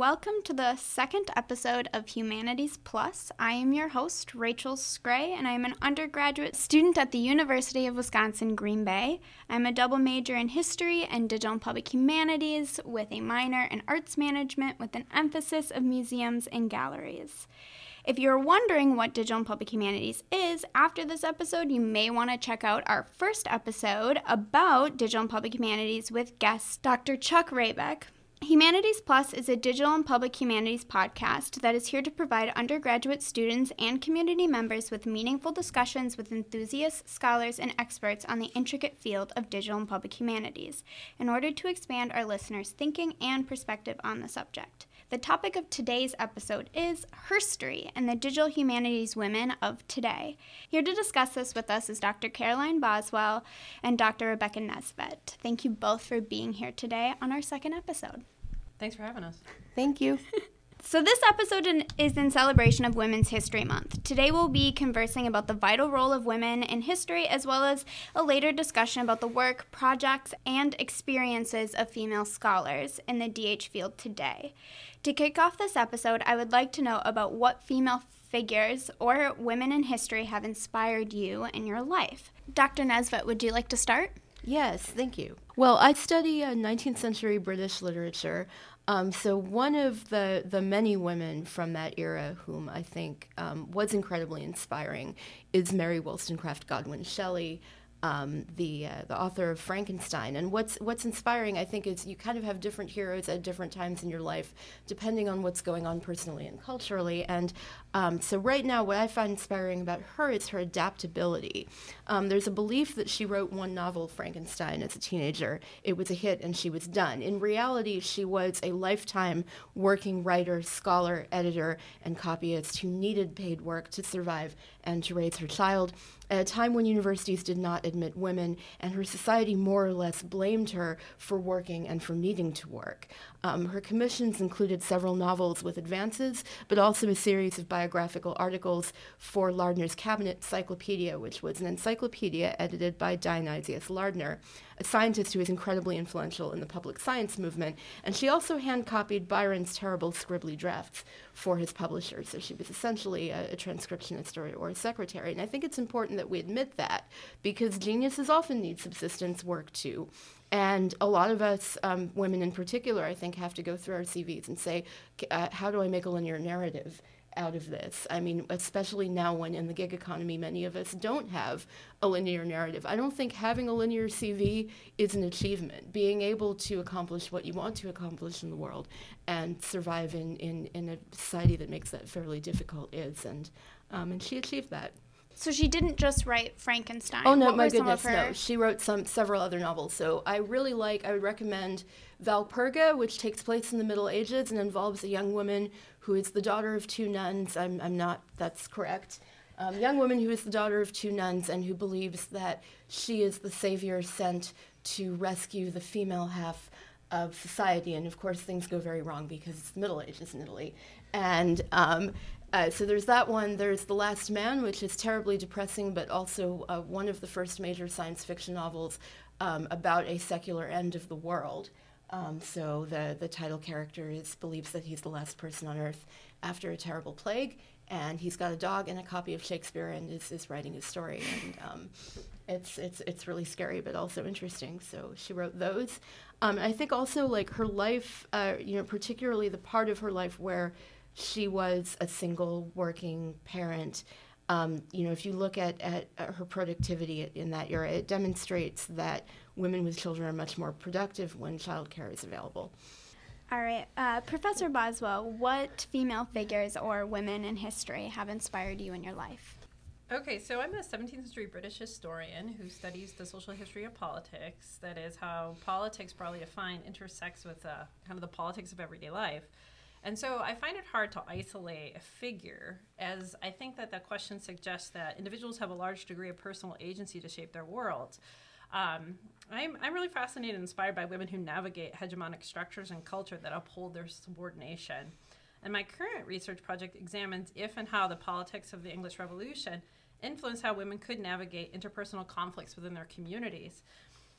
Welcome to the second episode of Humanities Plus. I am your host, Rachel Scray, and I am an undergraduate student at the University of Wisconsin Green Bay. I'm a double major in history and digital and public humanities with a minor in arts management with an emphasis of museums and galleries. If you're wondering what Digital and Public Humanities is, after this episode, you may want to check out our first episode about Digital and Public Humanities with guest Dr. Chuck Rybak. Humanities Plus is a digital and public humanities podcast that is here to provide undergraduate students and community members with meaningful discussions with enthusiasts, scholars, and experts on the intricate field of digital and public humanities in order to expand our listeners' thinking and perspective on the subject. The topic of today's episode is herstory and the digital humanities women of today. Here to discuss this with us is Dr. Caroline Boswell and Dr. Rebecca Nesvet. Thank you both for being here today on our second episode. Thanks for having us. Thank you. So, this episode in, is in celebration of Women's History Month. Today, we'll be conversing about the vital role of women in history, as well as a later discussion about the work, projects, and experiences of female scholars in the DH field today. To kick off this episode, I would like to know about what female figures or women in history have inspired you in your life. Dr. Nesvet, would you like to start? Yes, thank you. Well, I study uh, 19th century British literature. Um, so one of the, the many women from that era whom I think um, was incredibly inspiring is Mary Wollstonecraft Godwin Shelley, um, the uh, the author of Frankenstein. And what's what's inspiring, I think, is you kind of have different heroes at different times in your life, depending on what's going on personally and culturally. And um, so right now, what I find inspiring about her is her adaptability. Um, there's a belief that she wrote one novel, Frankenstein, as a teenager. It was a hit, and she was done. In reality, she was a lifetime working writer, scholar, editor, and copyist who needed paid work to survive and to raise her child at a time when universities did not admit women, and her society more or less blamed her for working and for needing to work. Um, her commissions included several novels with advances, but also a series of biographical articles for Lardner's Cabinet Encyclopedia, which was an encyclopedia edited by Dionysius Lardner, a scientist who was incredibly influential in the public science movement. And she also hand copied Byron's terrible scribbly drafts for his publisher. So she was essentially a, a transcriptionist or, or a secretary. And I think it's important that we admit that because geniuses often need subsistence work too. And a lot of us, um, women in particular, I think, have to go through our CVs and say, uh, how do I make a linear narrative? out of this. I mean, especially now when in the gig economy, many of us don't have a linear narrative. I don't think having a linear CV is an achievement. Being able to accomplish what you want to accomplish in the world and survive in, in, in a society that makes that fairly difficult is. And, um, and she achieved that. So she didn't just write Frankenstein. Oh no, what my goodness, no. She wrote some several other novels. So I really like. I would recommend Valperga, which takes place in the Middle Ages and involves a young woman who is the daughter of two nuns. I'm, I'm not. That's correct. Um, young woman who is the daughter of two nuns and who believes that she is the savior sent to rescue the female half of society. And of course, things go very wrong because it's the Middle Ages in Italy. And um, uh, so there's that one. There's The Last Man, which is terribly depressing, but also uh, one of the first major science fiction novels um, about a secular end of the world. Um, so the, the title character is believes that he's the last person on Earth after a terrible plague, and he's got a dog and a copy of Shakespeare and is, is writing his story. And um, it's, it's, it's really scary, but also interesting. So she wrote those. Um, I think also like her life, uh, you know, particularly the part of her life where she was a single working parent. Um, you know, if you look at, at, at, her productivity in that era, it demonstrates that women with children are much more productive when childcare is available. All right. Uh, Professor Boswell, what female figures or women in history have inspired you in your life? Okay, so I'm a 17th century British historian who studies the social history of politics. That is, how politics, broadly defined, intersects with uh, kind of the politics of everyday life. And so I find it hard to isolate a figure, as I think that that question suggests that individuals have a large degree of personal agency to shape their world. Um, I'm, I'm really fascinated and inspired by women who navigate hegemonic structures and culture that uphold their subordination. And my current research project examines if and how the politics of the English Revolution influenced how women could navigate interpersonal conflicts within their communities.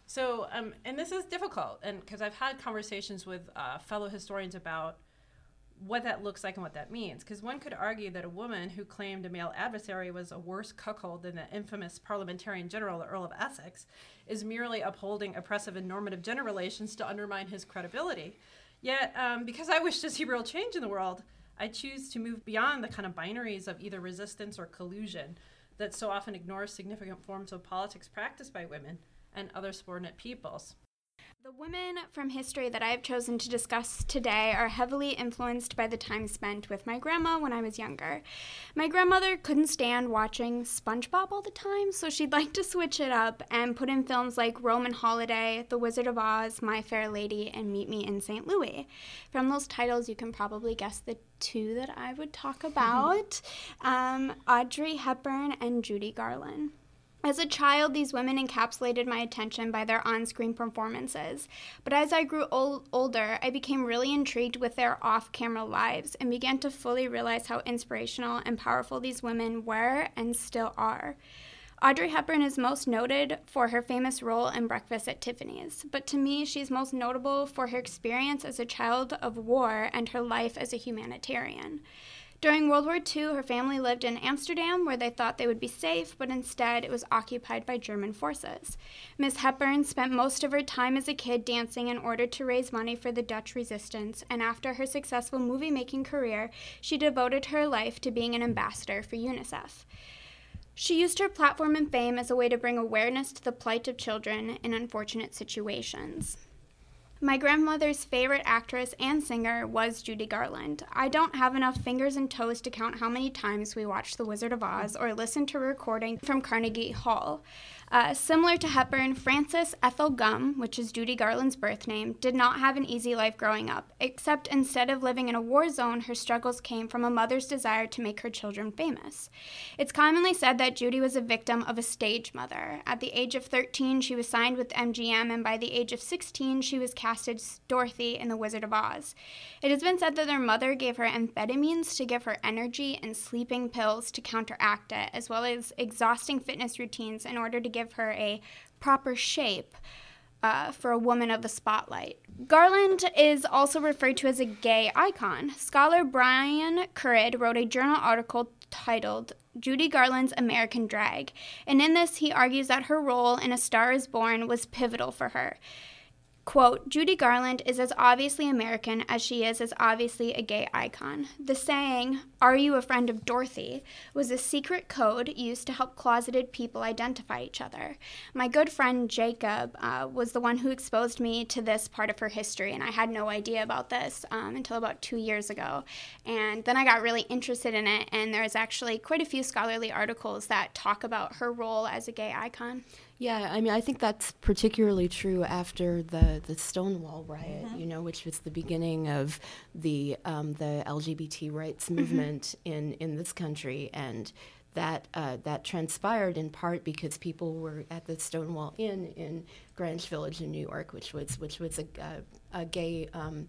So, um, and this is difficult, and because I've had conversations with uh, fellow historians about what that looks like and what that means. Because one could argue that a woman who claimed a male adversary was a worse cuckold than the infamous parliamentarian general, the Earl of Essex, is merely upholding oppressive and normative gender relations to undermine his credibility. Yet, um, because I wish to see real change in the world, I choose to move beyond the kind of binaries of either resistance or collusion that so often ignores significant forms of politics practiced by women and other subordinate peoples. The women from history that I have chosen to discuss today are heavily influenced by the time spent with my grandma when I was younger. My grandmother couldn't stand watching SpongeBob all the time, so she'd like to switch it up and put in films like Roman Holiday, The Wizard of Oz, My Fair Lady, and Meet Me in St. Louis. From those titles, you can probably guess the two that I would talk about um, Audrey Hepburn and Judy Garland. As a child, these women encapsulated my attention by their on screen performances. But as I grew ol- older, I became really intrigued with their off camera lives and began to fully realize how inspirational and powerful these women were and still are. Audrey Hepburn is most noted for her famous role in Breakfast at Tiffany's, but to me, she's most notable for her experience as a child of war and her life as a humanitarian. During World War II, her family lived in Amsterdam, where they thought they would be safe, but instead it was occupied by German forces. Miss Hepburn spent most of her time as a kid dancing in order to raise money for the Dutch resistance, and after her successful movie making career, she devoted her life to being an ambassador for UNICEF. She used her platform and fame as a way to bring awareness to the plight of children in unfortunate situations. My grandmother's favorite actress and singer was Judy Garland. I don't have enough fingers and toes to count how many times we watched The Wizard of Oz or listened to a recording from Carnegie Hall. Uh, similar to Hepburn, Frances Ethel Gumm, which is Judy Garland's birth name, did not have an easy life growing up, except instead of living in a war zone, her struggles came from a mother's desire to make her children famous. It's commonly said that Judy was a victim of a stage mother. At the age of 13, she was signed with MGM, and by the age of 16, she was cast as Dorothy in The Wizard of Oz. It has been said that their mother gave her amphetamines to give her energy and sleeping pills to counteract it, as well as exhausting fitness routines in order to give give her a proper shape uh, for a woman of the spotlight. Garland is also referred to as a gay icon. Scholar Brian Currid wrote a journal article titled Judy Garland's American Drag, and in this he argues that her role in A Star is Born was pivotal for her. Quote, Judy Garland is as obviously American as she is as obviously a gay icon. The saying, Are you a friend of Dorothy? was a secret code used to help closeted people identify each other. My good friend Jacob uh, was the one who exposed me to this part of her history, and I had no idea about this um, until about two years ago. And then I got really interested in it, and there's actually quite a few scholarly articles that talk about her role as a gay icon. Yeah, I mean, I think that's particularly true after the, the Stonewall riot, mm-hmm. you know, which was the beginning of the um, the LGBT rights mm-hmm. movement mm-hmm. in, in this country, and that uh, that transpired in part because people were at the Stonewall Inn in Greenwich Village in New York, which was which was a, a, a gay, um,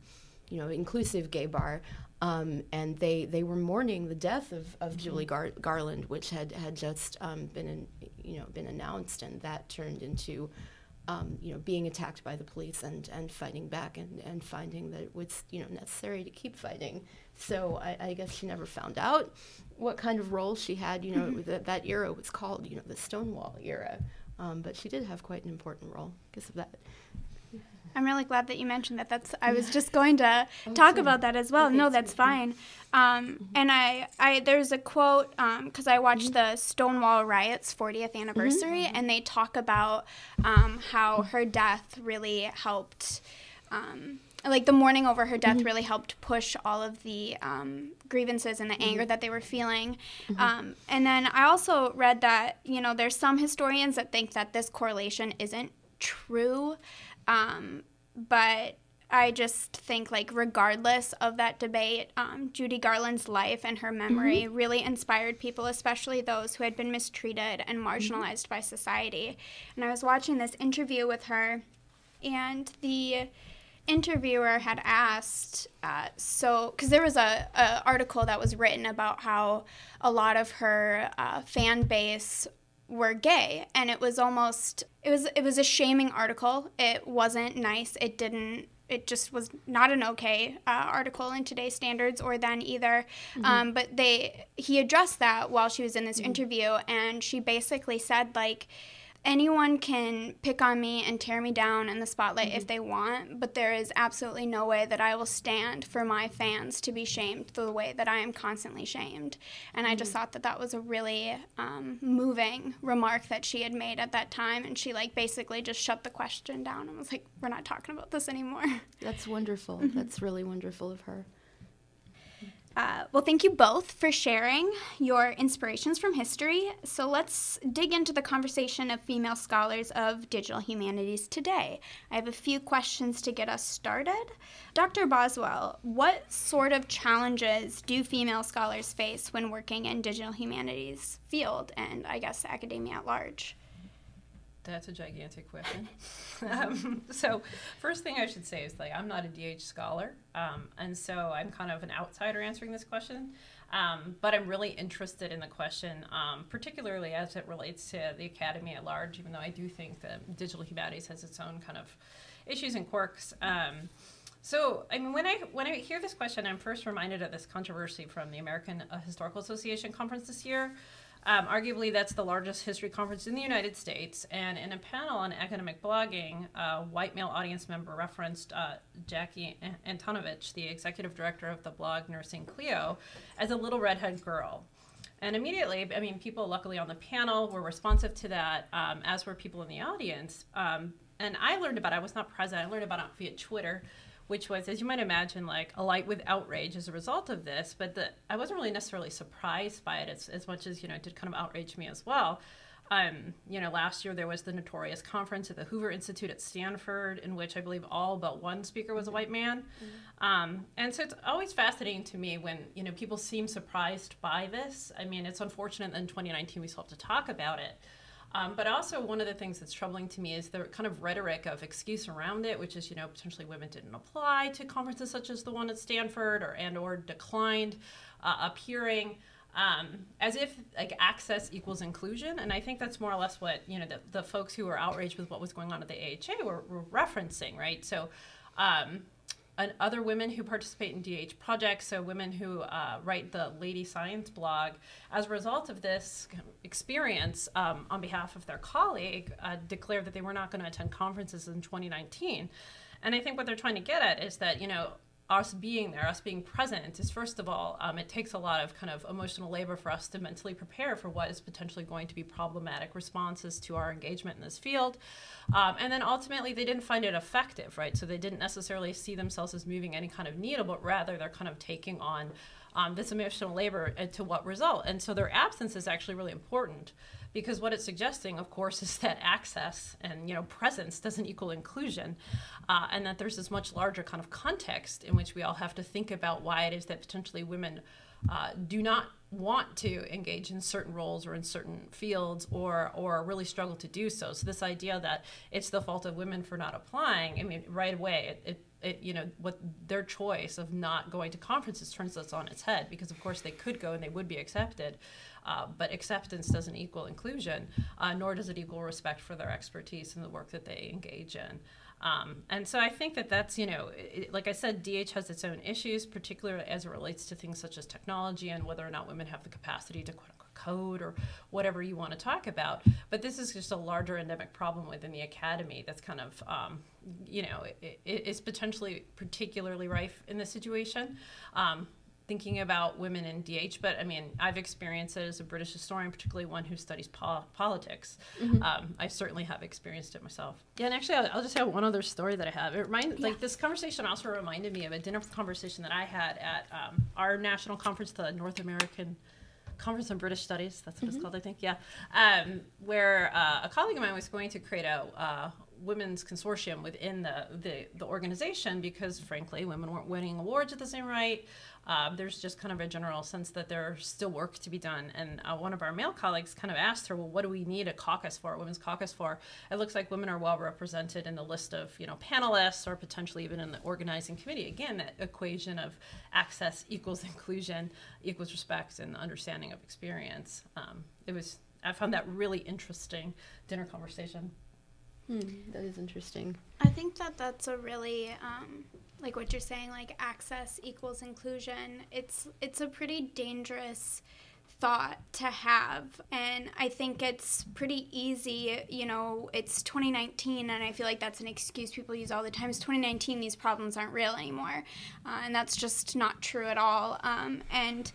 you know, inclusive gay bar. Um, and they, they were mourning the death of, of mm-hmm. Julie Gar- Garland, which had, had just um, been in, you know been announced, and that turned into um, you know being attacked by the police and, and fighting back and, and finding that it was you know necessary to keep fighting. So I, I guess she never found out what kind of role she had. You know mm-hmm. that, that era was called you know the Stonewall era, um, but she did have quite an important role because of that. I'm really glad that you mentioned that. That's I was just going to oh, talk sorry. about that as well. No, that's fine. Um, mm-hmm. And I, I there's a quote because um, I watched mm-hmm. the Stonewall riots 40th anniversary, mm-hmm. and they talk about um, how her death really helped. Um, like the mourning over her death mm-hmm. really helped push all of the um, grievances and the mm-hmm. anger that they were feeling. Mm-hmm. Um, and then I also read that you know there's some historians that think that this correlation isn't true. Um, but I just think, like, regardless of that debate, um, Judy Garland's life and her memory mm-hmm. really inspired people, especially those who had been mistreated and mm-hmm. marginalized mm-hmm. by society. And I was watching this interview with her, and the interviewer had asked, uh, so because there was a, a, article that was written about how a lot of her uh, fan base were gay and it was almost it was it was a shaming article it wasn't nice it didn't it just was not an okay uh, article in today's standards or then either mm-hmm. um, but they he addressed that while she was in this mm-hmm. interview and she basically said like anyone can pick on me and tear me down in the spotlight mm-hmm. if they want, but there is absolutely no way that I will stand for my fans to be shamed the way that I am constantly shamed. And mm-hmm. I just mm-hmm. thought that that was a really um, moving remark that she had made at that time. And she, like, basically just shut the question down and was like, we're not talking about this anymore. That's wonderful. Mm-hmm. That's really wonderful of her. Uh, well, thank you both for sharing your inspirations from history. So let's dig into the conversation of female scholars of digital humanities today. I have a few questions to get us started. Dr. Boswell, what sort of challenges do female scholars face when working in digital humanities field and I guess academia at large? That's a gigantic question. um, so, first thing I should say is like I'm not a DH scholar, um, and so I'm kind of an outsider answering this question. Um, but I'm really interested in the question, um, particularly as it relates to the academy at large. Even though I do think that digital humanities has its own kind of issues and quirks. Um, so, I mean, when I when I hear this question, I'm first reminded of this controversy from the American Historical Association conference this year um, arguably, that's the largest history conference in the United States. And in a panel on academic blogging, a white male audience member referenced uh, Jackie Antonovich, the executive director of the blog Nursing Clio, as a little redhead girl. And immediately, I mean, people luckily on the panel were responsive to that, um, as were people in the audience. Um, and I learned about it, I was not present, I learned about it via Twitter which was, as you might imagine, like alight with outrage as a result of this. But the, I wasn't really necessarily surprised by it as, as much as, you know, it did kind of outrage me as well. Um, you know, last year there was the notorious conference at the Hoover Institute at Stanford, in which I believe all but one speaker was a white man. Mm-hmm. Um, and so it's always fascinating to me when you know people seem surprised by this. I mean, it's unfortunate that in 2019 we still have to talk about it. Um, but also, one of the things that's troubling to me is the kind of rhetoric of excuse around it, which is, you know, potentially women didn't apply to conferences such as the one at Stanford, or and or declined uh, appearing, um, as if like access equals inclusion. And I think that's more or less what you know the, the folks who were outraged with what was going on at the AHA were, were referencing, right? So. Um, and other women who participate in DH projects, so women who uh, write the Lady Science blog, as a result of this experience, um, on behalf of their colleague, uh, declared that they were not going to attend conferences in 2019. And I think what they're trying to get at is that, you know, us being there, us being present, is first of all, um, it takes a lot of kind of emotional labor for us to mentally prepare for what is potentially going to be problematic responses to our engagement in this field. Um, and then ultimately, they didn't find it effective, right? So they didn't necessarily see themselves as moving any kind of needle, but rather they're kind of taking on um, this emotional labor and to what result. And so their absence is actually really important because what it's suggesting, of course, is that access and you know presence doesn't equal inclusion, uh, and that there's this much larger kind of context in which we all have to think about why it is that potentially women uh, do not want to engage in certain roles or in certain fields or or really struggle to do so. So this idea that it's the fault of women for not applying, I mean, right away it, it it, you know what their choice of not going to conferences turns this on its head because of course they could go and they would be accepted. Uh, but acceptance doesn't equal inclusion uh, nor does it equal respect for their expertise and the work that they engage in. Um, and so I think that that's, you know, it, like I said, DH has its own issues, particularly as it relates to things such as technology and whether or not women have the capacity to code or whatever you want to talk about. But this is just a larger endemic problem within the academy that's kind of, um, you know, it, it is potentially particularly rife in this situation. Um, thinking about women in DH, but I mean, I've experienced it as a British historian, particularly one who studies po- politics. Mm-hmm. Um, I certainly have experienced it myself. Yeah, and actually, I'll, I'll, just have one other story that I have. It remind yeah. like this conversation also reminded me of a dinner conversation that I had at um, our national conference, the North American Conference on British Studies. That's what mm-hmm. it's called, I think. Yeah, um, where uh, a colleague of mine was going to create a uh, women's consortium within the, the, the organization because, frankly, women weren't winning awards at the same rate. Uh, there's just kind of a general sense that there's still work to be done. And uh, one of our male colleagues kind of asked her, well, what do we need a caucus for, a women's caucus for? It looks like women are well represented in the list of, you know, panelists or potentially even in the organizing committee. Again, that equation of access equals inclusion, equals respect and understanding of experience. Um, it was I found that really interesting dinner conversation. Hmm, that is interesting. I think that that's a really um, like what you're saying, like access equals inclusion. It's it's a pretty dangerous thought to have and i think it's pretty easy you know it's 2019 and i feel like that's an excuse people use all the time it's 2019 these problems aren't real anymore uh, and that's just not true at all um, and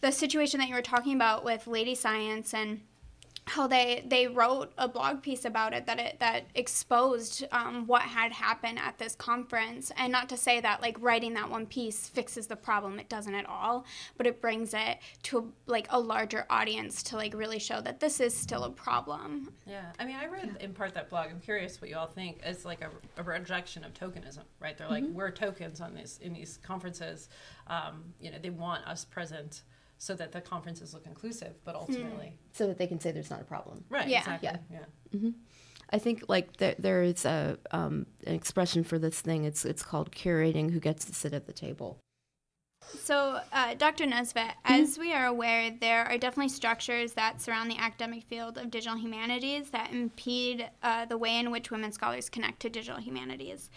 the situation that you were talking about with lady science and how they they wrote a blog piece about it that it that exposed um, what had happened at this conference. And not to say that like writing that one piece fixes the problem it doesn't at all but it brings it to a, like a larger audience to like really show that this is still a problem. Yeah i mean i read in part that blog i'm curious what you all think it's like a, a rejection of tokenism right? They're like mm-hmm. we're tokens on these in these conferences um, you know they want us present so that the conferences look inclusive, but hmm. ultimately, so that they can say there's not a problem. Right. Yeah. Exactly. Yeah. yeah. Mm-hmm. I think like there, there is a um, an expression for this thing. It's it's called curating. Who gets to sit at the table? So, uh, Dr. Nesvet, mm-hmm. as we are aware, there are definitely structures that surround the academic field of digital humanities that impede uh, the way in which women scholars connect to digital humanities.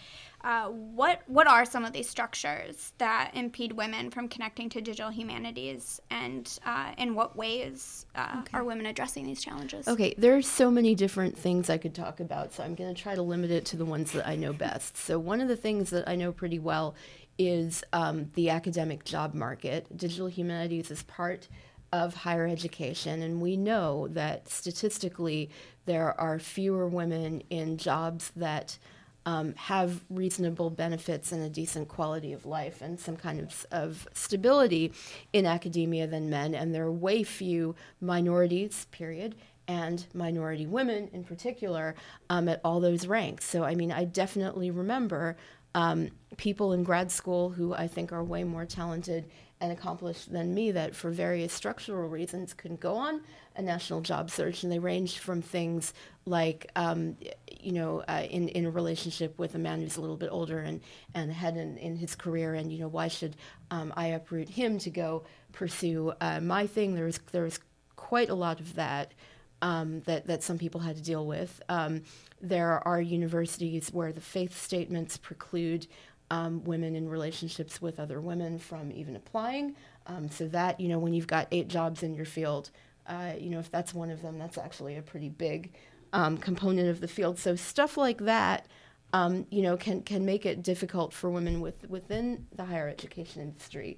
Uh, what what are some of these structures that impede women from connecting to digital humanities, and uh, in what ways uh, okay. are women addressing these challenges? Okay, there are so many different things I could talk about, so I'm going to try to limit it to the ones that I know best. So one of the things that I know pretty well is um, the academic job market. Digital humanities is part of higher education, and we know that statistically there are fewer women in jobs that um, have reasonable benefits and a decent quality of life and some kind of, of stability in academia than men. And there are way few minorities, period, and minority women in particular um, at all those ranks. So, I mean, I definitely remember um, people in grad school who I think are way more talented and accomplished than me that for various structural reasons couldn't go on a national job search. And they ranged from things like, um, you know, uh, in, in a relationship with a man who's a little bit older and, and ahead in, in his career, and, you know, why should um, I uproot him to go pursue uh, my thing? There's, there's quite a lot of that. Um, that, that some people had to deal with. Um, there are universities where the faith statements preclude um, women in relationships with other women from even applying. Um, so that, you know, when you've got eight jobs in your field, uh, you know, if that's one of them, that's actually a pretty big um, component of the field. So stuff like that, um, you know, can can make it difficult for women with within the higher education industry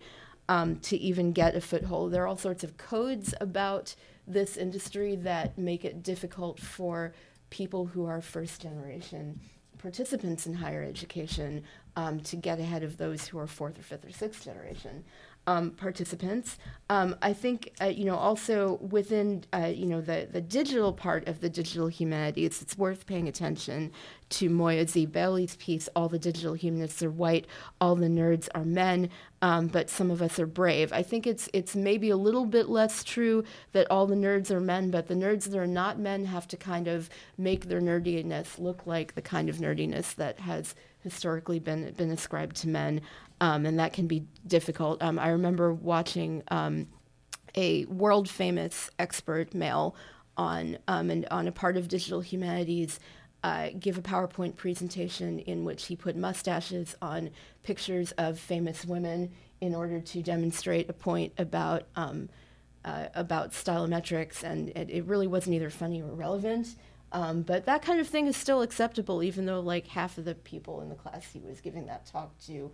um, to even get a foothold. There are all sorts of codes about this industry that make it difficult for people who are first generation participants in higher education um, to get ahead of those who are fourth or fifth or sixth generation um, participants. Um, I think uh, you know also within uh, you know the the digital part of the digital humanities, it's worth paying attention to Moya Z. Bailey's piece. All the digital humanists are white. All the nerds are men. Um, but some of us are brave. I think it's it's maybe a little bit less true that all the nerds are men, but the nerds that are not men have to kind of make their nerdiness look like the kind of nerdiness that has historically been been ascribed to men um, and that can be difficult. Um, I remember watching um, a world famous expert male on um, and on a part of digital humanities uh, give a PowerPoint presentation in which he put mustaches on pictures of famous women in order to demonstrate a point about um, uh, about stylometrics, and it, it, really wasn't either funny or relevant. Um, but that kind of thing is still acceptable, even though like half of the people in the class he was giving that talk to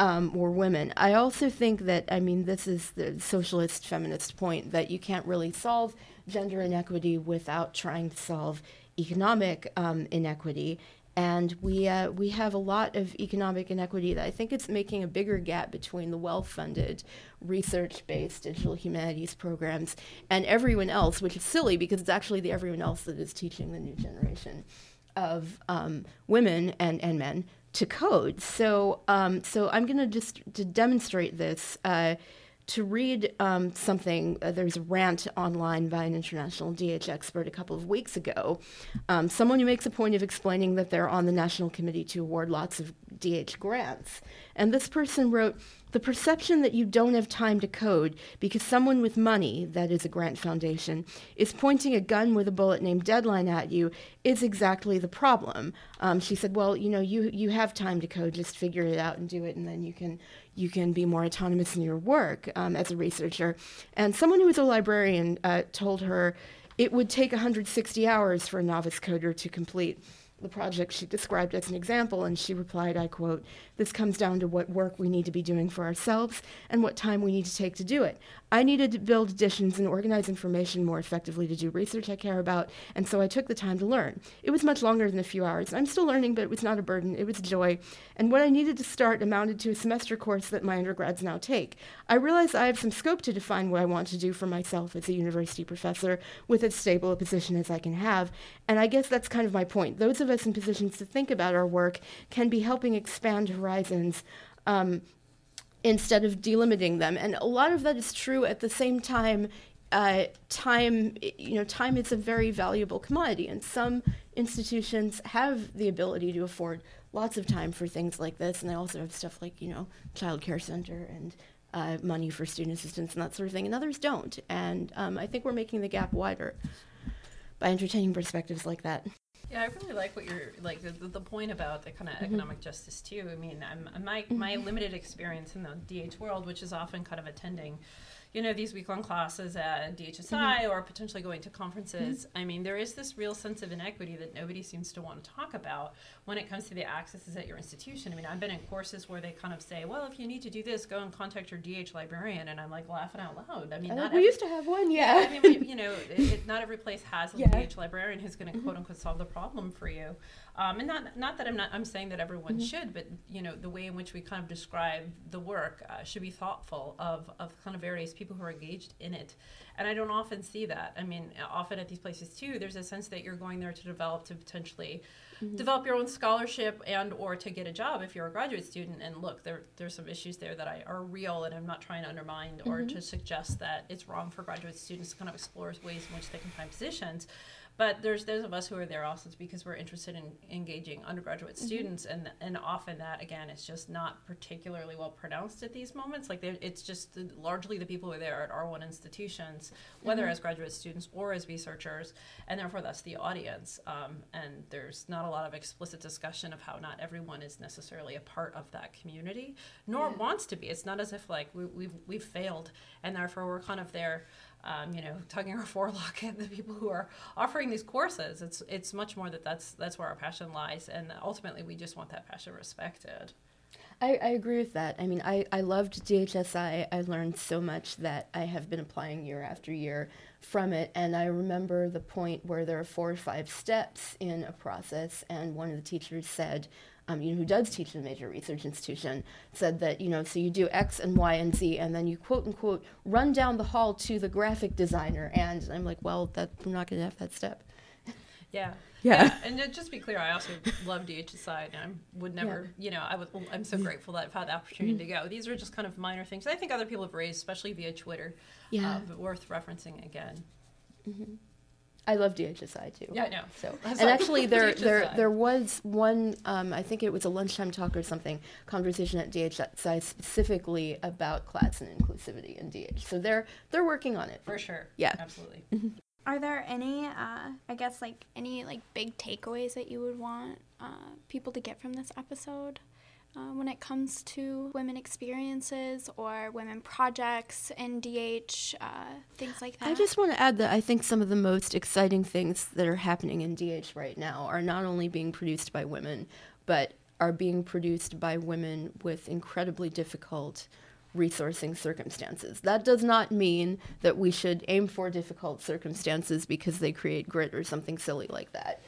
um, were women. I also think that, I mean, this is the socialist feminist point that you can't really solve gender inequity without trying to solve economic um, inequity. And we, uh, we have a lot of economic inequity that I think it's making a bigger gap between the well funded, research based digital humanities programs and everyone else, which is silly because it's actually the everyone else that is teaching the new generation of um, women and, and men to code. So, um, so I'm going to just to demonstrate this. Uh, to read um, something, uh, there's a rant online by an international DH expert a couple of weeks ago. Um, someone who makes a point of explaining that they're on the National Committee to award lots of DH grants. And this person wrote, the perception that you don't have time to code because someone with money, that is a grant foundation, is pointing a gun with a bullet named deadline at you is exactly the problem. Um, she said, well, you know, you, you have time to code, just figure it out and do it, and then you can, you can be more autonomous in your work um, as a researcher. And someone who was a librarian uh, told her it would take 160 hours for a novice coder to complete the project she described as an example, and she replied, I quote, This comes down to what work we need to be doing for ourselves and what time we need to take to do it. I needed to build editions and organize information more effectively to do research I care about, and so I took the time to learn. It was much longer than a few hours. I'm still learning, but it was not a burden, it was joy. And what I needed to start amounted to a semester course that my undergrads now take. I realize I have some scope to define what I want to do for myself as a university professor with as stable a position as I can have, and I guess that's kind of my point. Those of us in positions to think about our work can be helping expand horizons. Um, instead of delimiting them. And a lot of that is true at the same time. Uh, time, you know, time is a very valuable commodity, and some institutions have the ability to afford lots of time for things like this, and they also have stuff like, you know, child care center and uh, money for student assistance and that sort of thing, and others don't. And um, I think we're making the gap wider by entertaining perspectives like that. Yeah, I really like what you're like the, the point about the kind of mm-hmm. economic justice too. I mean, I'm, my my mm-hmm. limited experience in the DH world, which is often kind of attending you know, these week long classes at DHSI mm-hmm. or potentially going to conferences. Mm-hmm. I mean, there is this real sense of inequity that nobody seems to want to talk about when it comes to the accesses at your institution. I mean, I've been in courses where they kind of say, well, if you need to do this, go and contact your DH librarian. And I'm like laughing out loud. I mean, uh, we every, used to have one, yeah. yeah I mean, we, you know, it, it, not every place has a yeah. DH librarian who's going to mm-hmm. quote unquote solve the problem for you. Um, and not not that I'm not I'm saying that everyone mm-hmm. should, but you know the way in which we kind of describe the work uh, should be thoughtful of of kind of various people who are engaged in it. And I don't often see that. I mean, often at these places too, there's a sense that you're going there to develop to potentially mm-hmm. develop your own scholarship and or to get a job if you're a graduate student. And look, there there's some issues there that I, are real, and I'm not trying to undermine mm-hmm. or to suggest that it's wrong for graduate students to kind of explore ways in which they can find positions. But there's those of us who are there also because we're interested in engaging undergraduate mm-hmm. students, and and often that again is just not particularly well pronounced at these moments. Like it's just the, largely the people who are there at R1 institutions, whether mm-hmm. as graduate students or as researchers, and therefore that's the audience. Um, and there's not a lot of explicit discussion of how not everyone is necessarily a part of that community, nor yeah. wants to be. It's not as if like we, we've we've failed, and therefore we're kind of there um, you know, tugging our forelock at the people who are offering these courses. It's it's much more that that's that's where our passion lies, and ultimately we just want that passion respected. I, I agree with that. I mean, I, I loved DHSI. I learned so much that I have been applying year after year from it. And I remember the point where there are four or five steps in a process, and one of the teachers said, um, you know, who does teach in a major research institution, said that, you know, so you do X and Y and Z, and then you quote unquote run down the hall to the graphic designer. And I'm like, well, that, we're not going to have that step. Yeah. Yeah. And, and just be clear, I also love DHSI, and I would never, yeah. you know, I would, I'm so grateful that I've had the opportunity mm-hmm. to go. These are just kind of minor things I think other people have raised, especially via Twitter. Yeah. Uh, but worth referencing again. Mm-hmm. I love DHSI too. Yeah, I know. So, and actually, there there there was one. Um, I think it was a lunchtime talk or something conversation at DHSI specifically about class and inclusivity in DH. So they're they're working on it for sure. Yeah, absolutely. Are there any, uh, I guess, like any like big takeaways that you would want uh, people to get from this episode? Uh, when it comes to women experiences or women projects in DH, uh, things like that. I just want to add that I think some of the most exciting things that are happening in DH right now are not only being produced by women, but are being produced by women with incredibly difficult resourcing circumstances. That does not mean that we should aim for difficult circumstances because they create grit or something silly like that.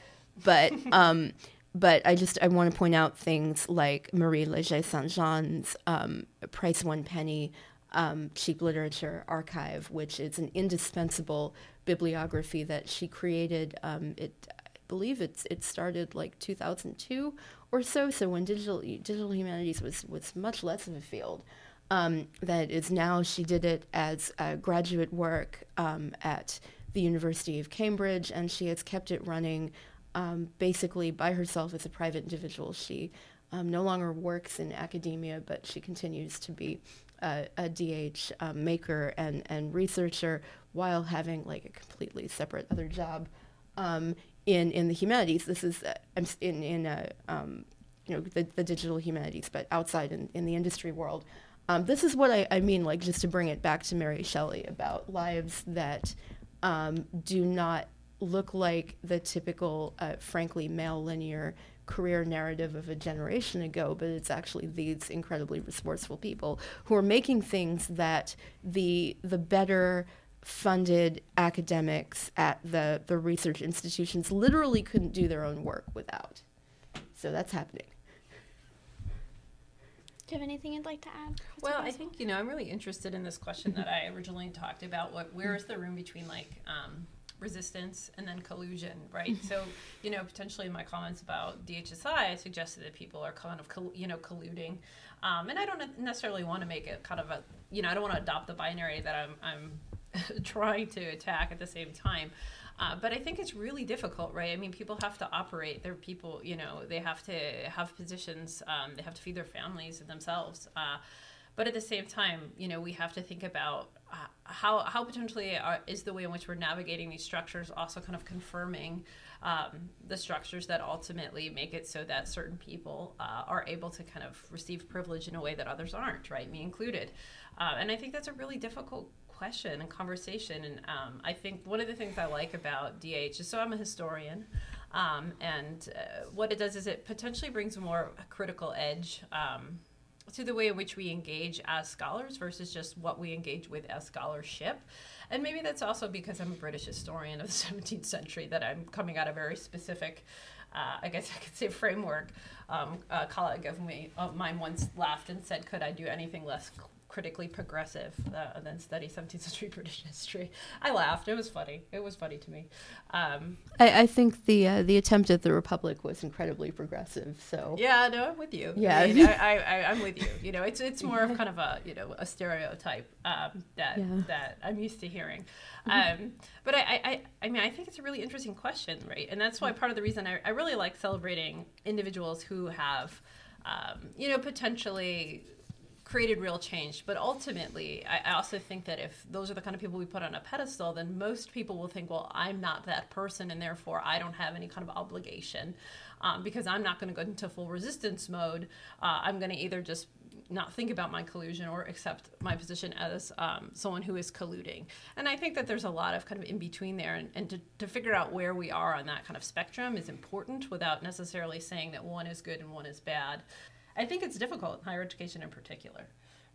But um, but I just I want to point out things like Marie Leger Saint Jean's um, Price One Penny um, cheap literature archive, which is an indispensable bibliography that she created. Um, it I believe it's it started like 2002 or so. So when digital digital humanities was was much less of a field. Um, that is now she did it as a graduate work um, at the University of Cambridge, and she has kept it running um, basically by herself as a private individual. She um, no longer works in academia, but she continues to be a, a DH um, maker and, and researcher while having like a completely separate other job um, in in the humanities. This is uh, in in uh, um, you know the, the digital humanities, but outside in, in the industry world. Um, this is what I, I mean, like just to bring it back to Mary Shelley about lives that do not look like the typical, uh, frankly, male linear career narrative of a generation ago, but it's actually these incredibly resourceful people who are making things that the the better funded academics at the, the research institutions literally couldn't do their own work without. So that's happening. Do you have anything you'd like to add? Well, I think you know I'm really interested in this question that I originally talked about. What where is the room between like um, resistance and then collusion, right? so you know potentially in my comments about DHSI, I suggested that people are kind of coll- you know colluding, um, and I don't necessarily want to make it kind of a you know I don't want to adopt the binary that I'm I'm trying to attack at the same time. Uh, but I think it's really difficult, right? I mean, people have to operate. They're people, you know, they have to have positions. Um, they have to feed their families and themselves. Uh, but at the same time, you know, we have to think about uh, how how potentially are, is the way in which we're navigating these structures also kind of confirming um, the structures that ultimately make it so that certain people uh, are able to kind of receive privilege in a way that others aren't, right? Me included. Uh, and I think that's a really difficult question and conversation. And um, I think one of the things I like about DH is so I'm a historian. Um, and uh, what it does is it potentially brings a more critical edge um, to the way in which we engage as scholars versus just what we engage with as scholarship. And maybe that's also because I'm a British historian of the 17th century that I'm coming at a very specific, uh, I guess I could say, framework. Um, a colleague of, me, of mine once laughed and said, Could I do anything less critically progressive uh, than study 17th century British history. I laughed. It was funny. It was funny to me. Um, I, I, think the uh, the attempt at the Republic was incredibly progressive. So yeah, no, I'm with you. Yeah, I mean, I, I, am with you. You know, it's it's more of kind of a you know a stereotype um, that yeah. that I'm used to hearing. Mm-hmm. Um, but I, I I mean I think it's a really interesting question, right? And that's why part of the reason I, I really like celebrating individuals who have. Um, you know, potentially created real change. But ultimately, I, also think that if those are the kind of people we put on a pedestal, then most people will think, well, I'm not that person, and therefore I don't have any kind of obligation um, because I'm not going to go into full resistance mode. Uh, I'm going to either just not think about my collusion or accept my position as um, someone who is colluding. And I think that there's a lot of kind of in between there, and, and to, to figure out where we are on that kind of spectrum is important without necessarily saying that one is good and one is bad. I think it's difficult higher education in particular.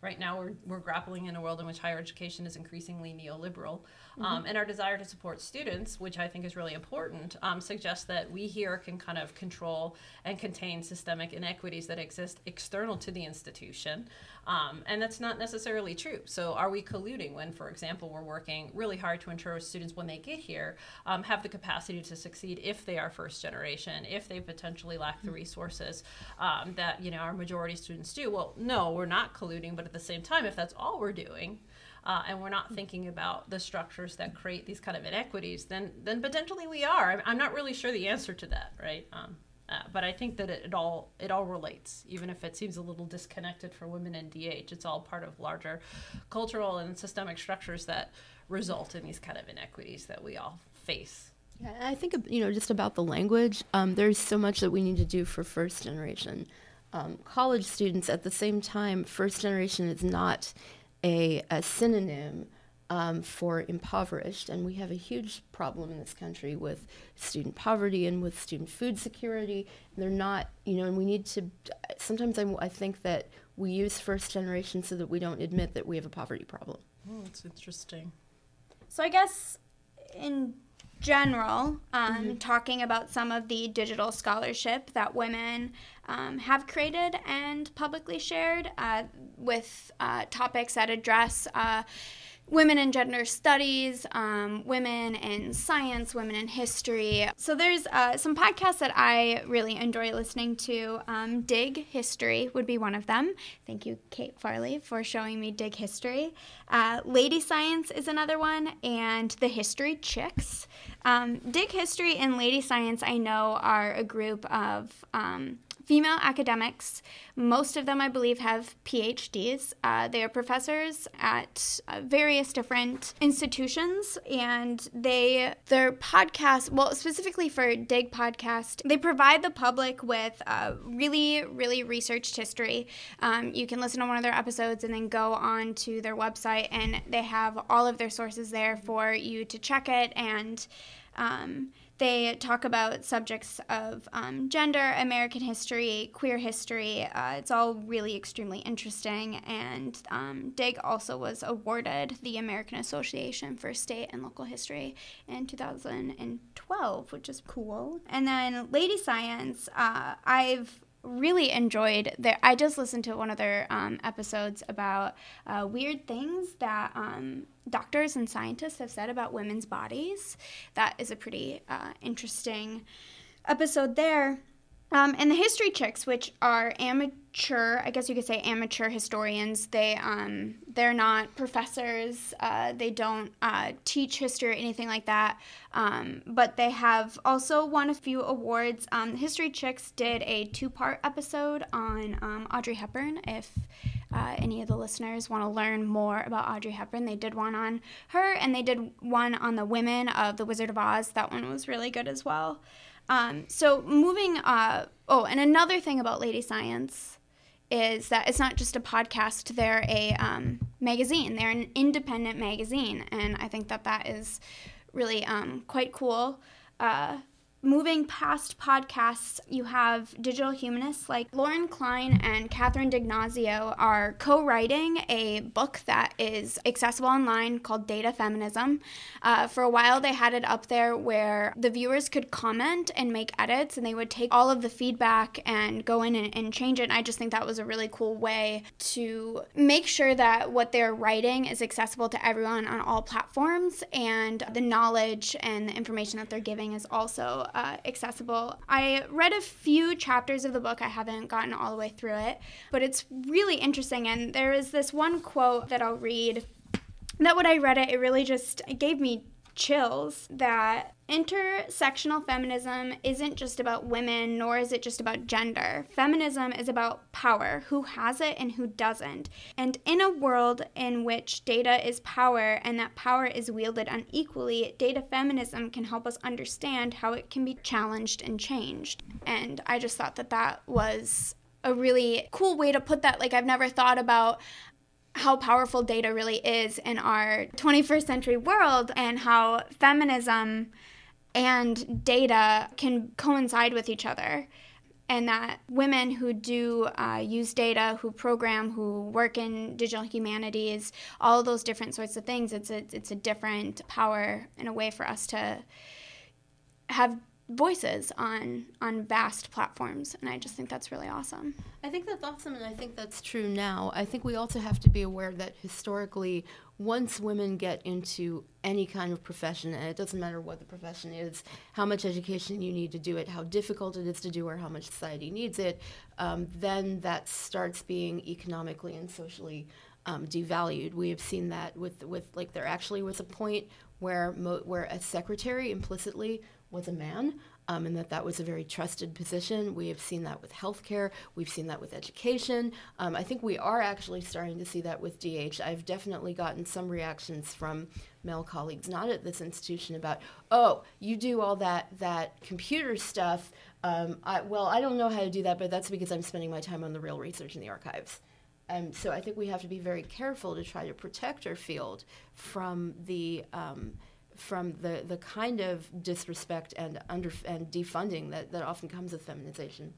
Right now, we're, we're grappling in a world in which higher education is increasingly neoliberal. Mm-hmm. Um, and our desire to support students, which I think is really important, um, suggests that we here can kind of control and contain systemic inequities that exist external to the institution. Um, and that's not necessarily true. So, are we colluding when, for example, we're working really hard to ensure students, when they get here, um, have the capacity to succeed if they are first generation, if they potentially lack the resources um, that you know our majority students do? Well, no, we're not colluding. But at the same time, if that's all we're doing, uh, and we're not thinking about the structures that create these kind of inequities, then then potentially we are. I'm, not really sure the answer to that, right? Um, uh, but I think that it, it, all it all relates, even if it seems a little disconnected for women in DH. It's all part of larger cultural and systemic structures that result in these kind of inequities that we all face. Yeah, I think you know just about the language. Um, there's so much that we need to do for first generation um, college students. At the same time, first generation is not a, a synonym um, for impoverished. And we have a huge problem in this country with student poverty and with student food security. And they're not, you know, and we need to, sometimes I, I think that we use first generation so that we don't admit that we have a poverty problem. Oh, that's interesting. So I guess in general, um, mm-hmm. talking about some of the digital scholarship that women um, have created and publicly shared uh, with uh, topics that address. Women in gender studies, um, women in science, women in history. So there's uh, some podcasts that I really enjoy listening to. Um, Dig History would be one of them. Thank you, Kate Farley, for showing me Dig History. Uh, Lady Science is another one, and The History Chicks. Um, Dig History and Lady Science, I know, are a group of um, female academics. Most of them, I believe, have PhDs. Uh, they are professors at uh, various different institutions, and they their podcast, well, specifically for Dig Podcast, they provide the public with really, really researched history. Um, you can listen to one of their episodes and then go on to their website, and they have all of their sources there for you to check it and. Um, they talk about subjects of um, gender, American history, queer history. Uh, it's all really extremely interesting. And um, DIG also was awarded the American Association for State and Local History in 2012, which is cool. And then Lady Science, uh, I've really enjoyed their i just listened to one of their um, episodes about uh, weird things that um, doctors and scientists have said about women's bodies. That is a pretty uh, interesting episode there um, and the history chicks, which are amateur, I guess you could say amateur historians, they um, they're not professors. Uh, they don't uh, teach history or anything like that. Um, but they have also won a few awards. Um, history chicks did a two-part episode on um, Audrey Hepburn. If uh, any of the listeners want to learn more about Audrey Hepburn, they did one on her, and they did one on the women of the Wizard of Oz. That one was really good as well. Um, so moving, uh, oh, and another thing about Lady Science is that it's not just a podcast; they're a um, magazine. They're an independent magazine, and I think that that is really um, quite cool. Uh, moving past podcasts, you have digital humanists like Lauren Klein and Catherine D'Ignazio are co writing a book that is accessible online called Data Feminism. Uh, for a while, they had it up there where the viewers could comment and make edits, and they would take all of the feedback and go in and, and change it. And I just think that was a really cool way to make sure that what they're writing is accessible to everyone on all platforms, and the knowledge and the information that they're giving is also uh, accessible. I read a few chapters of the book. I haven't gotten all the way through it, but it's really interesting. And there is this one quote that I'll read. That when I read it, it really just it gave me chills that intersectional feminism isn't just about women, nor is it just about gender. Feminism is about power who has it and who doesn't. And in a world in which data is power and that power is wielded unequally, data feminism can help us understand how it can be challenged and changed. And I just thought that that was a really cool way to put that. Like, I've never thought about how powerful data really is in our 21st century world and how feminism and data can coincide with each other. And that women who do uh, use data, who program, who work in digital humanities, all those different sorts of things, it's a, it's a different power in a way for us to have voices on on vast platforms and i just think that's really awesome. I think that's awesome and i think that's true now. I think we also have to be aware that historically once women get into any kind of profession and it doesn't matter what the profession is how much education you need to do it how difficult it is to do or how much society needs it um, then that starts being economically and socially um, devalued. We have seen that with with like there actually was a point where mo- where a secretary implicitly was a man. Um, and that that was a very trusted position. We have seen that with healthcare. We've seen that with education. Um, I think we are actually starting to see that with DH. I've definitely gotten some reactions from male colleagues, not at this institution, about, oh, you do all that that computer stuff. Um, I, well, I don't know how to do that, but that's because I'm spending my time on the real research in the archives. Um, so I think we have to be very careful to try to protect our field from the um, from the, the kind of disrespect and under and defunding that, that often comes with feminization.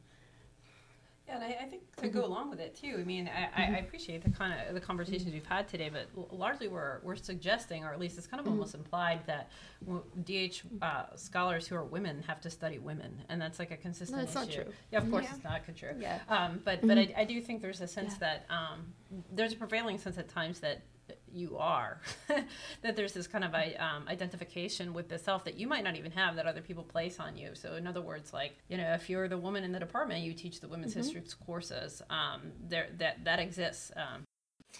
Yeah, and I, I think to mm-hmm. go along with it too. I mean, I, mm-hmm. I, appreciate the kind of the conversations we've had today, but l- largely we're we're suggesting, or at least it's kind of mm-hmm. almost implied that DH uh, scholars who are women have to study women, and that's like a consistent no, it's issue. Not true. Yeah, of course yeah. it's not true. Yeah. Um, but but mm-hmm. I, I do think there's a sense yeah. that um, there's a prevailing sense at times that you are that there's this kind of um, identification with the self that you might not even have that other people place on you so in other words like you know if you're the woman in the department you teach the women's mm-hmm. history courses um, there that that exists um,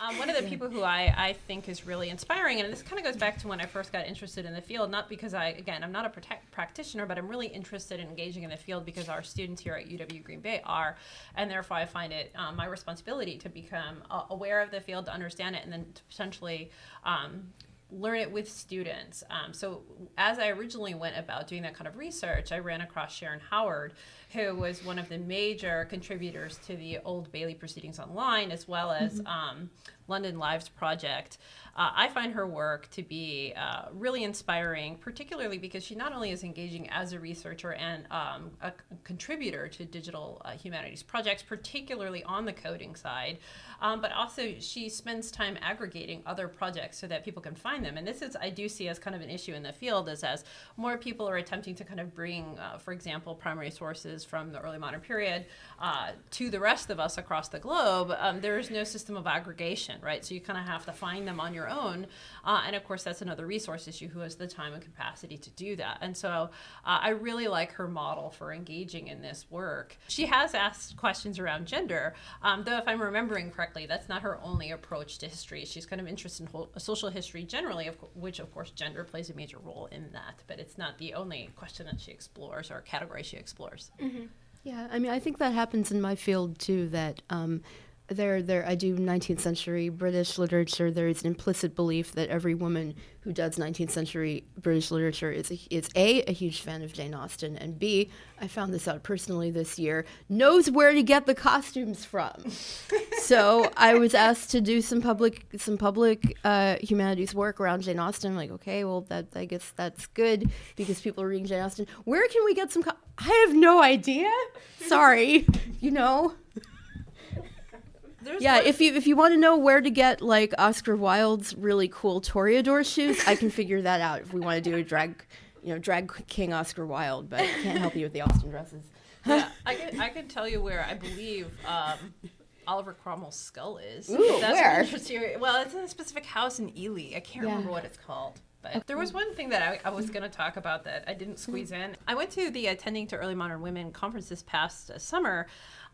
Um, one of the people who I, I think is really inspiring, and this kind of goes back to when I first got interested in the field, not because I, again, I'm not a protect, practitioner, but I'm really interested in engaging in the field because our students here at UW Green Bay are, and therefore I find it um, my responsibility to become uh, aware of the field, to understand it, and then to potentially um, learn it with students. Um, so, as I originally went about doing that kind of research, I ran across Sharon Howard, who was one of the major contributors to the Old Bailey Proceedings Online, as well as mm-hmm. um, London Lives Project. Uh, I find her work to be uh, really inspiring, particularly because she not only is engaging as a researcher and um, a contributor to digital uh, humanities projects, particularly on the coding side, um, but also she spends time aggregating other projects so that people can find them. And this is, I do see as kind of an issue in the field, is as more people are attempting to kind of bring, uh, for example, primary sources from the early modern period uh, to the rest of us across the globe, um, there is no system of aggregation, right? So you kind of have to find them on your own. Uh, and of course, that's another resource issue who has the time and capacity to do that. And so uh, I really like her model for engaging in this work. She has asked questions around gender, um, though, if I'm remembering correctly, that's not her only approach to history. She's kind of interested in whole, social history generally, of, which, of course, gender plays a major role in that. But it's not the only question that she explores or category she explores. Mm-hmm. Yeah, I mean, I think that happens in my field too. That um, there, there, I do 19th century British literature. There is an implicit belief that every woman who does 19th century British literature is a, is a a huge fan of Jane Austen, and b I found this out personally this year knows where to get the costumes from. so I was asked to do some public some public uh, humanities work around Jane Austen. I'm like, okay, well that I guess that's good because people are reading Jane Austen. Where can we get some? Co- I have no idea. Sorry, you know. There's yeah, if you if you want to know where to get like Oscar Wilde's really cool Toreador shoes, I can figure that out. If we want to do a drag, you know, drag King Oscar Wilde, but I can't help you with the Austen dresses. yeah, I can I can tell you where I believe um, Oliver Cromwell's skull is. Ooh, where? Well, it's in a specific house in Ely. I can't yeah. remember what it's called. But there was one thing that I, I was going to talk about that I didn't squeeze in. I went to the Attending to Early Modern Women conference this past uh, summer,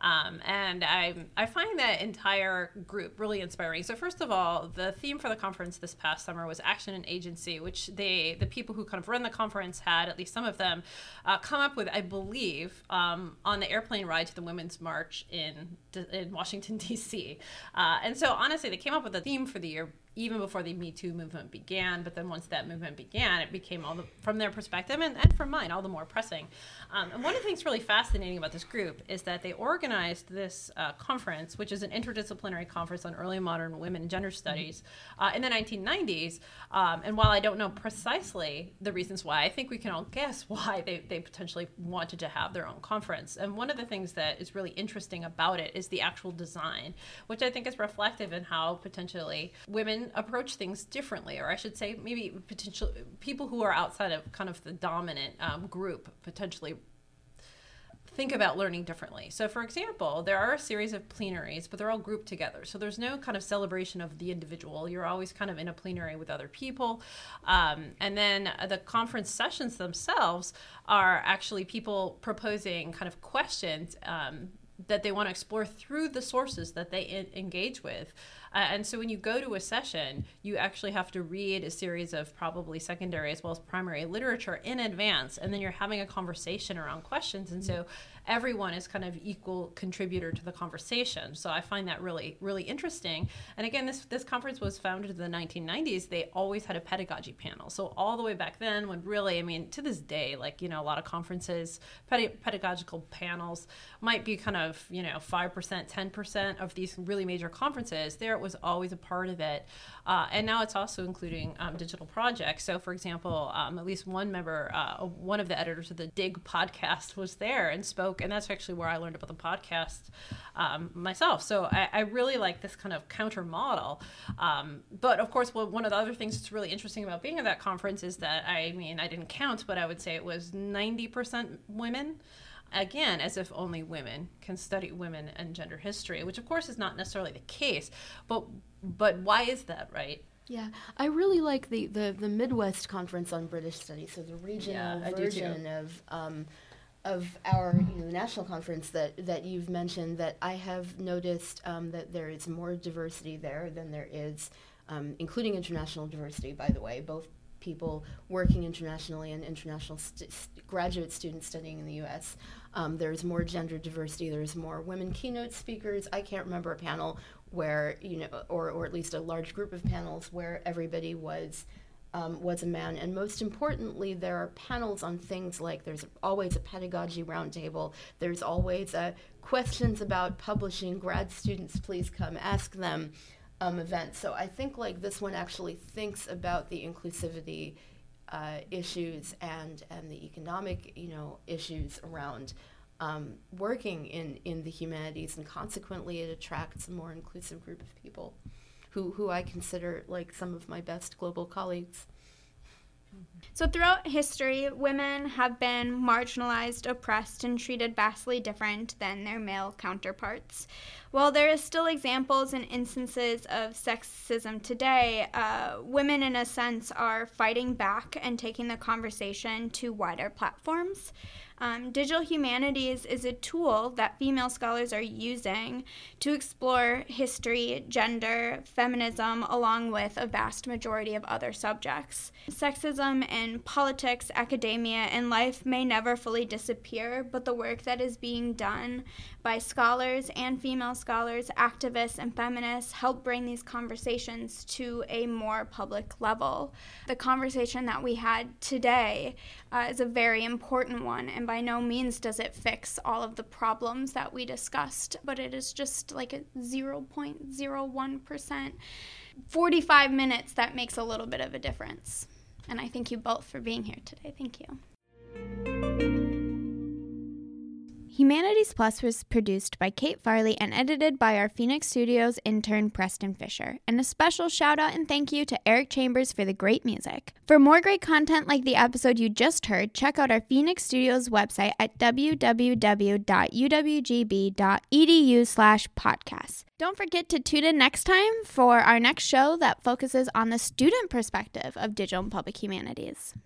um, and I, I find that entire group really inspiring. So first of all, the theme for the conference this past summer was action and agency, which they the people who kind of run the conference had at least some of them uh, come up with, I believe, um, on the airplane ride to the Women's March in in Washington D.C. Uh, and so honestly, they came up with a theme for the year even before the Me Too movement began. But then once that movement began, it became all the, from their perspective and, and from mine, all the more pressing. Um, and one of the things really fascinating about this group is that they organized this uh, conference, which is an interdisciplinary conference on early modern women and gender studies uh, in the 1990s. Um, and while I don't know precisely the reasons why, I think we can all guess why they, they potentially wanted to have their own conference. And one of the things that is really interesting about it is the actual design, which I think is reflective in how potentially women approach things differently, or I should say, maybe potential people who are outside of kind of the dominant um, group potentially think about learning differently. So, for example, there are a series of plenaries, but they're all grouped together. So, there's no kind of celebration of the individual. You're always kind of in a plenary with other people. Um, and then the conference sessions themselves are actually people proposing kind of questions um, that they want to explore through the sources that they in- engage with. Uh, and so when you go to a session, you actually have to read a series of probably secondary as well as primary literature in advance, and then you're having a conversation around questions. And so everyone is kind of equal contributor to the conversation. So I find that really, really interesting. And again, this this conference was founded in the 1990s. They always had a pedagogy panel. So all the way back then, when really, I mean, to this day, like you know, a lot of conferences, ped- pedagogical panels might be kind of you know five percent, ten percent of these really major conferences. There, it was always a part of it. Uh, and now it's also including um, digital projects. So, for example, um, at least one member, uh, one of the editors of the Dig podcast was there and spoke. And that's actually where I learned about the podcast um, myself. So, I, I, really like this kind of counter model. Um, but of course, well, one of the other things that's really interesting about being at that conference is that I mean, I didn't count, but I would say it was 90% women again, as if only women can study women and gender history, which of course is not necessarily the case. But but why is that, right? Yeah, I really like the, the, the Midwest Conference on British Studies, so the regional yeah, version of um, of our you know, national conference that, that you've mentioned that I have noticed um, that there is more diversity there than there is, um, including international diversity, by the way, both people working internationally and international st- st- graduate students studying in the U.S. Um, there's more gender diversity. There's more women keynote speakers. I can't remember a panel where you know, or or at least a large group of panels where everybody was um, was a man. And most importantly, there are panels on things like there's always a pedagogy roundtable, there's always a questions about publishing, grad students, please come ask them um. So I think like this one actually thinks about the inclusivity uh, issues and, and the economic, you know, issues around um, working in, in the humanities, and consequently, it attracts a more inclusive group of people who, who I consider like some of my best global colleagues. So, throughout history, women have been marginalized, oppressed, and treated vastly different than their male counterparts. While there is still examples and instances of sexism today, uh, women, in a sense, are fighting back and taking the conversation to wider platforms. Um, digital humanities is a tool that female scholars are using to explore history, gender, feminism, along with a vast majority of other subjects. Sexism in politics, academia, and life may never fully disappear, but the work that is being done by scholars and female scholars, activists, and feminists help bring these conversations to a more public level. The conversation that we had today uh, is a very important one, and by no means does it fix all of the problems that we discussed, but it is just like a 0.01%. 45 minutes that makes a little bit of a difference. And I thank you both for being here today. Thank you. Humanities Plus was produced by Kate Farley and edited by our Phoenix Studios intern Preston Fisher. And a special shout out and thank you to Eric Chambers for the great music. For more great content like the episode you just heard, check out our Phoenix Studios website at www.uwgb.edu/podcast. Don't forget to tune in next time for our next show that focuses on the student perspective of digital and public humanities.